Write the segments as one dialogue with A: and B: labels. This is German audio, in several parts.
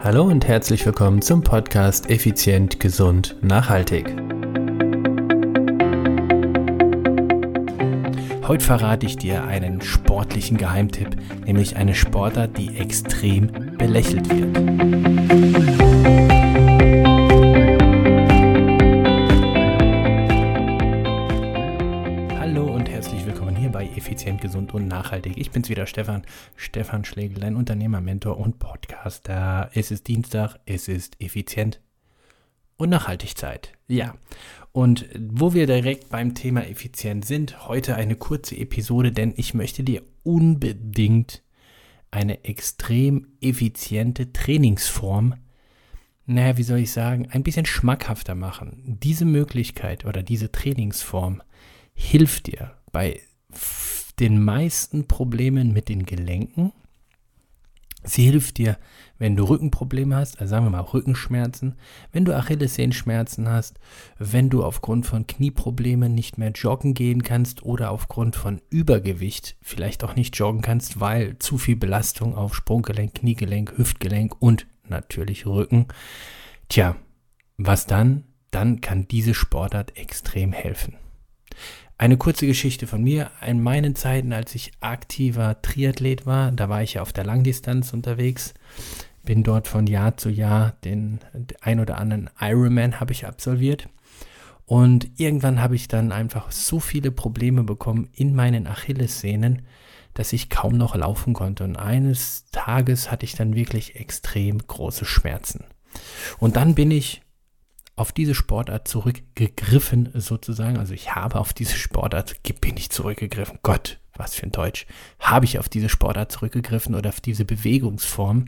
A: Hallo und herzlich willkommen zum Podcast Effizient, Gesund, Nachhaltig. Heute verrate ich dir einen sportlichen Geheimtipp, nämlich eine Sportart, die extrem belächelt wird. Effizient, gesund und nachhaltig. Ich bin's wieder, Stefan. Stefan Schlegel, dein Unternehmermentor und Podcaster. Es ist Dienstag, es ist effizient und Nachhaltigkeit. Ja. Und wo wir direkt beim Thema effizient sind, heute eine kurze Episode, denn ich möchte dir unbedingt eine extrem effiziente Trainingsform naja, wie soll ich sagen, ein bisschen schmackhafter machen. Diese Möglichkeit oder diese Trainingsform hilft dir bei den meisten Problemen mit den Gelenken. Sie hilft dir, wenn du Rückenprobleme hast, also sagen wir mal Rückenschmerzen, wenn du Achillessehenschmerzen hast, wenn du aufgrund von Knieproblemen nicht mehr joggen gehen kannst oder aufgrund von Übergewicht vielleicht auch nicht joggen kannst, weil zu viel Belastung auf Sprunggelenk, Kniegelenk, Hüftgelenk und natürlich Rücken. Tja, was dann? Dann kann diese Sportart extrem helfen. Eine kurze Geschichte von mir. In meinen Zeiten, als ich aktiver Triathlet war, da war ich ja auf der Langdistanz unterwegs, bin dort von Jahr zu Jahr den ein oder anderen Ironman habe ich absolviert. Und irgendwann habe ich dann einfach so viele Probleme bekommen in meinen Achillessehnen, dass ich kaum noch laufen konnte. Und eines Tages hatte ich dann wirklich extrem große Schmerzen. Und dann bin ich auf diese Sportart zurückgegriffen, sozusagen. Also ich habe auf diese Sportart, bin ich zurückgegriffen. Gott, was für ein Deutsch. Habe ich auf diese Sportart zurückgegriffen oder auf diese Bewegungsform,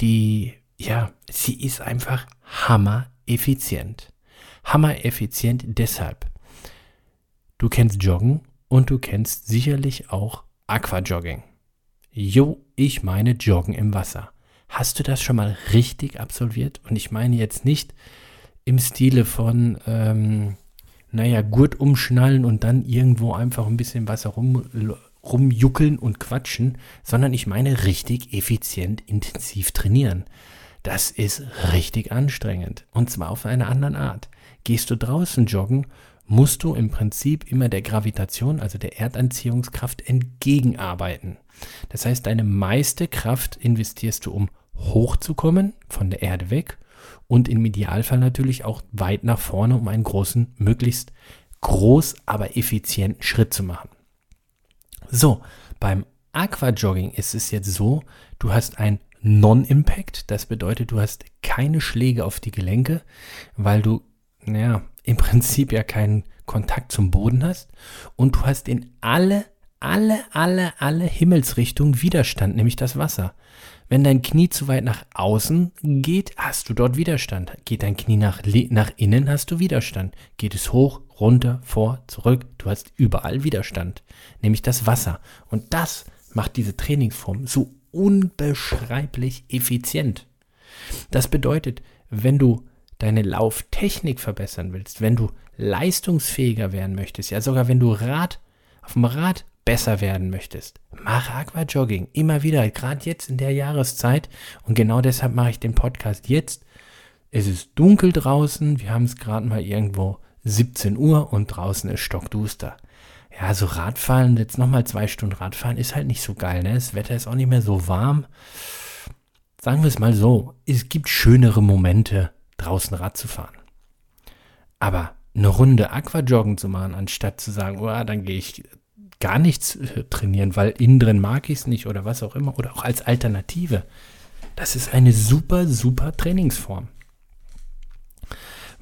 A: die, ja, sie ist einfach hammer-effizient. Hammer-effizient deshalb. Du kennst Joggen und du kennst sicherlich auch Aquajogging. Jo, ich meine Joggen im Wasser. Hast du das schon mal richtig absolviert? Und ich meine jetzt nicht, im Stile von, ähm, naja, Gurt umschnallen und dann irgendwo einfach ein bisschen Wasser rum, rumjuckeln und quatschen, sondern ich meine richtig effizient, intensiv trainieren. Das ist richtig anstrengend. Und zwar auf eine andere Art. Gehst du draußen joggen, musst du im Prinzip immer der Gravitation, also der Erdanziehungskraft, entgegenarbeiten. Das heißt, deine meiste Kraft investierst du, um hochzukommen, von der Erde weg, und im Idealfall natürlich auch weit nach vorne, um einen großen, möglichst groß, aber effizienten Schritt zu machen. So, beim Aquajogging ist es jetzt so, du hast ein Non-Impact, das bedeutet, du hast keine Schläge auf die Gelenke, weil du, naja, im Prinzip ja keinen Kontakt zum Boden hast und du hast in alle, alle, alle, alle Himmelsrichtungen Widerstand, nämlich das Wasser. Wenn dein Knie zu weit nach außen geht, hast du dort Widerstand. Geht dein Knie nach, nach innen, hast du Widerstand. Geht es hoch, runter, vor, zurück, du hast überall Widerstand. Nämlich das Wasser. Und das macht diese Trainingsform so unbeschreiblich effizient. Das bedeutet, wenn du deine Lauftechnik verbessern willst, wenn du leistungsfähiger werden möchtest, ja sogar wenn du Rad auf dem Rad besser werden möchtest, mach Aquajogging immer wieder, gerade jetzt in der Jahreszeit. Und genau deshalb mache ich den Podcast jetzt. Es ist dunkel draußen, wir haben es gerade mal irgendwo 17 Uhr und draußen ist stockduster. Ja, so Radfahren, jetzt nochmal zwei Stunden Radfahren ist halt nicht so geil, ne? Das Wetter ist auch nicht mehr so warm. Sagen wir es mal so, es gibt schönere Momente, draußen Rad zu fahren. Aber eine Runde Aquajoggen zu machen, anstatt zu sagen, oh, dann gehe ich gar nichts äh, trainieren, weil innen drin mag ich es nicht oder was auch immer oder auch als Alternative. Das ist eine super, super Trainingsform.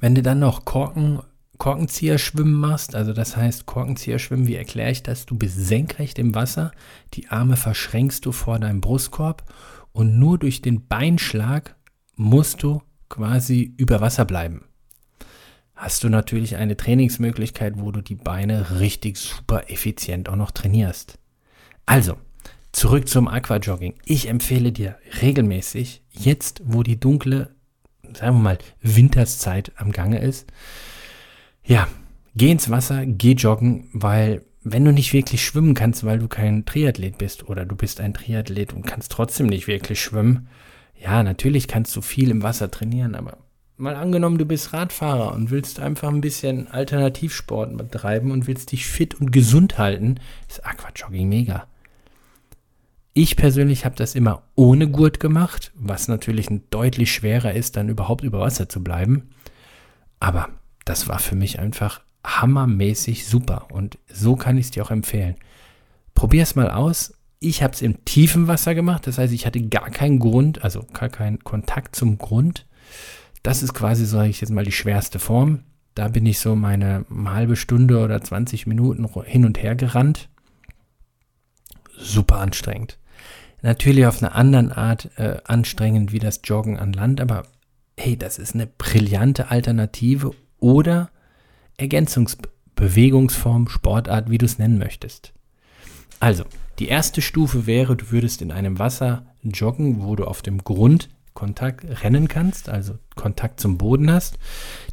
A: Wenn du dann noch Korken, Korkenzieher-Schwimmen machst, also das heißt Korkenzieher-Schwimmen, wie erkläre ich das? Du bist senkrecht im Wasser, die Arme verschränkst du vor deinem Brustkorb und nur durch den Beinschlag musst du quasi über Wasser bleiben hast du natürlich eine Trainingsmöglichkeit, wo du die Beine richtig super effizient auch noch trainierst. Also, zurück zum Aquajogging. Ich empfehle dir regelmäßig, jetzt wo die dunkle, sagen wir mal, Winterszeit am Gange ist, ja, geh ins Wasser, geh joggen, weil wenn du nicht wirklich schwimmen kannst, weil du kein Triathlet bist oder du bist ein Triathlet und kannst trotzdem nicht wirklich schwimmen, Ja, natürlich kannst du viel im Wasser trainieren, aber mal angenommen, du bist Radfahrer und willst einfach ein bisschen Alternativsport betreiben und willst dich fit und gesund halten, ist Aquajogging mega. Ich persönlich habe das immer ohne Gurt gemacht, was natürlich deutlich schwerer ist, dann überhaupt über Wasser zu bleiben. Aber das war für mich einfach hammermäßig super und so kann ich es dir auch empfehlen. Probier es mal aus. Ich habe es im tiefen Wasser gemacht, das heißt, ich hatte gar keinen Grund, also gar keinen Kontakt zum Grund. Das ist quasi, sage ich jetzt mal, die schwerste Form. Da bin ich so meine halbe Stunde oder 20 Minuten hin und her gerannt. Super anstrengend. Natürlich auf eine andere Art äh, anstrengend wie das Joggen an Land, aber hey, das ist eine brillante Alternative oder Ergänzungsbewegungsform, Sportart, wie du es nennen möchtest. Also, die erste Stufe wäre, du würdest in einem Wasser joggen, wo du auf dem Grund Kontakt rennen kannst, also Kontakt zum Boden hast.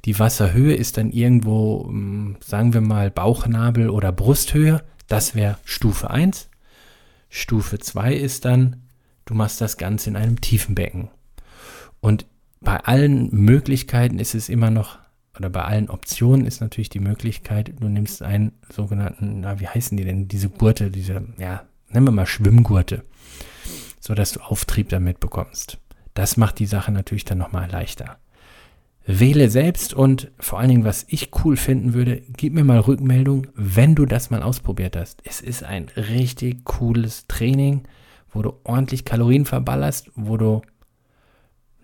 A: Die Wasserhöhe ist dann irgendwo, hm, sagen wir mal, Bauchnabel oder Brusthöhe. Das wäre Stufe 1. Stufe 2 ist dann, du machst das Ganze in einem tiefen Becken. Und bei allen Möglichkeiten ist es immer noch, oder bei allen Optionen ist natürlich die Möglichkeit, du nimmst einen sogenannten, na, wie heißen die denn, diese Gurte, diese, ja, nennen wir mal Schwimmgurte, sodass du Auftrieb damit bekommst. Das macht die Sache natürlich dann nochmal leichter. Wähle selbst und vor allen Dingen, was ich cool finden würde, gib mir mal Rückmeldung, wenn du das mal ausprobiert hast. Es ist ein richtig cooles Training, wo du ordentlich Kalorien verballerst, wo du,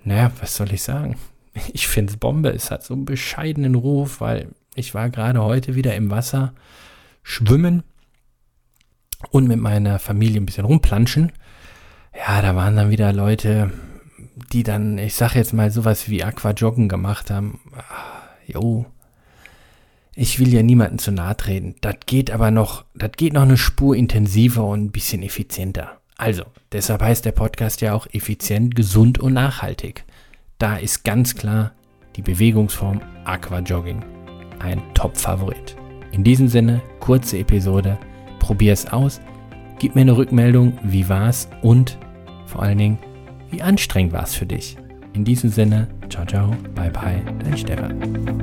A: naja, was soll ich sagen? Ich finde es Bombe. Es hat so einen bescheidenen Ruf, weil ich war gerade heute wieder im Wasser schwimmen und mit meiner Familie ein bisschen rumplanschen. Ja, da waren dann wieder Leute, die dann, ich sag jetzt mal, sowas wie Aquajoggen gemacht haben, ah, jo, ich will ja niemanden zu nahe treten. Das geht aber noch, das geht noch eine Spur intensiver und ein bisschen effizienter. Also, deshalb heißt der Podcast ja auch effizient, gesund und nachhaltig. Da ist ganz klar die Bewegungsform Aquajogging ein Top-Favorit. In diesem Sinne, kurze Episode, probier es aus, gib mir eine Rückmeldung, wie war's und vor allen Dingen, wie anstrengend war es für dich? In diesem Sinne, ciao, ciao, bye, bye, dein Stefan.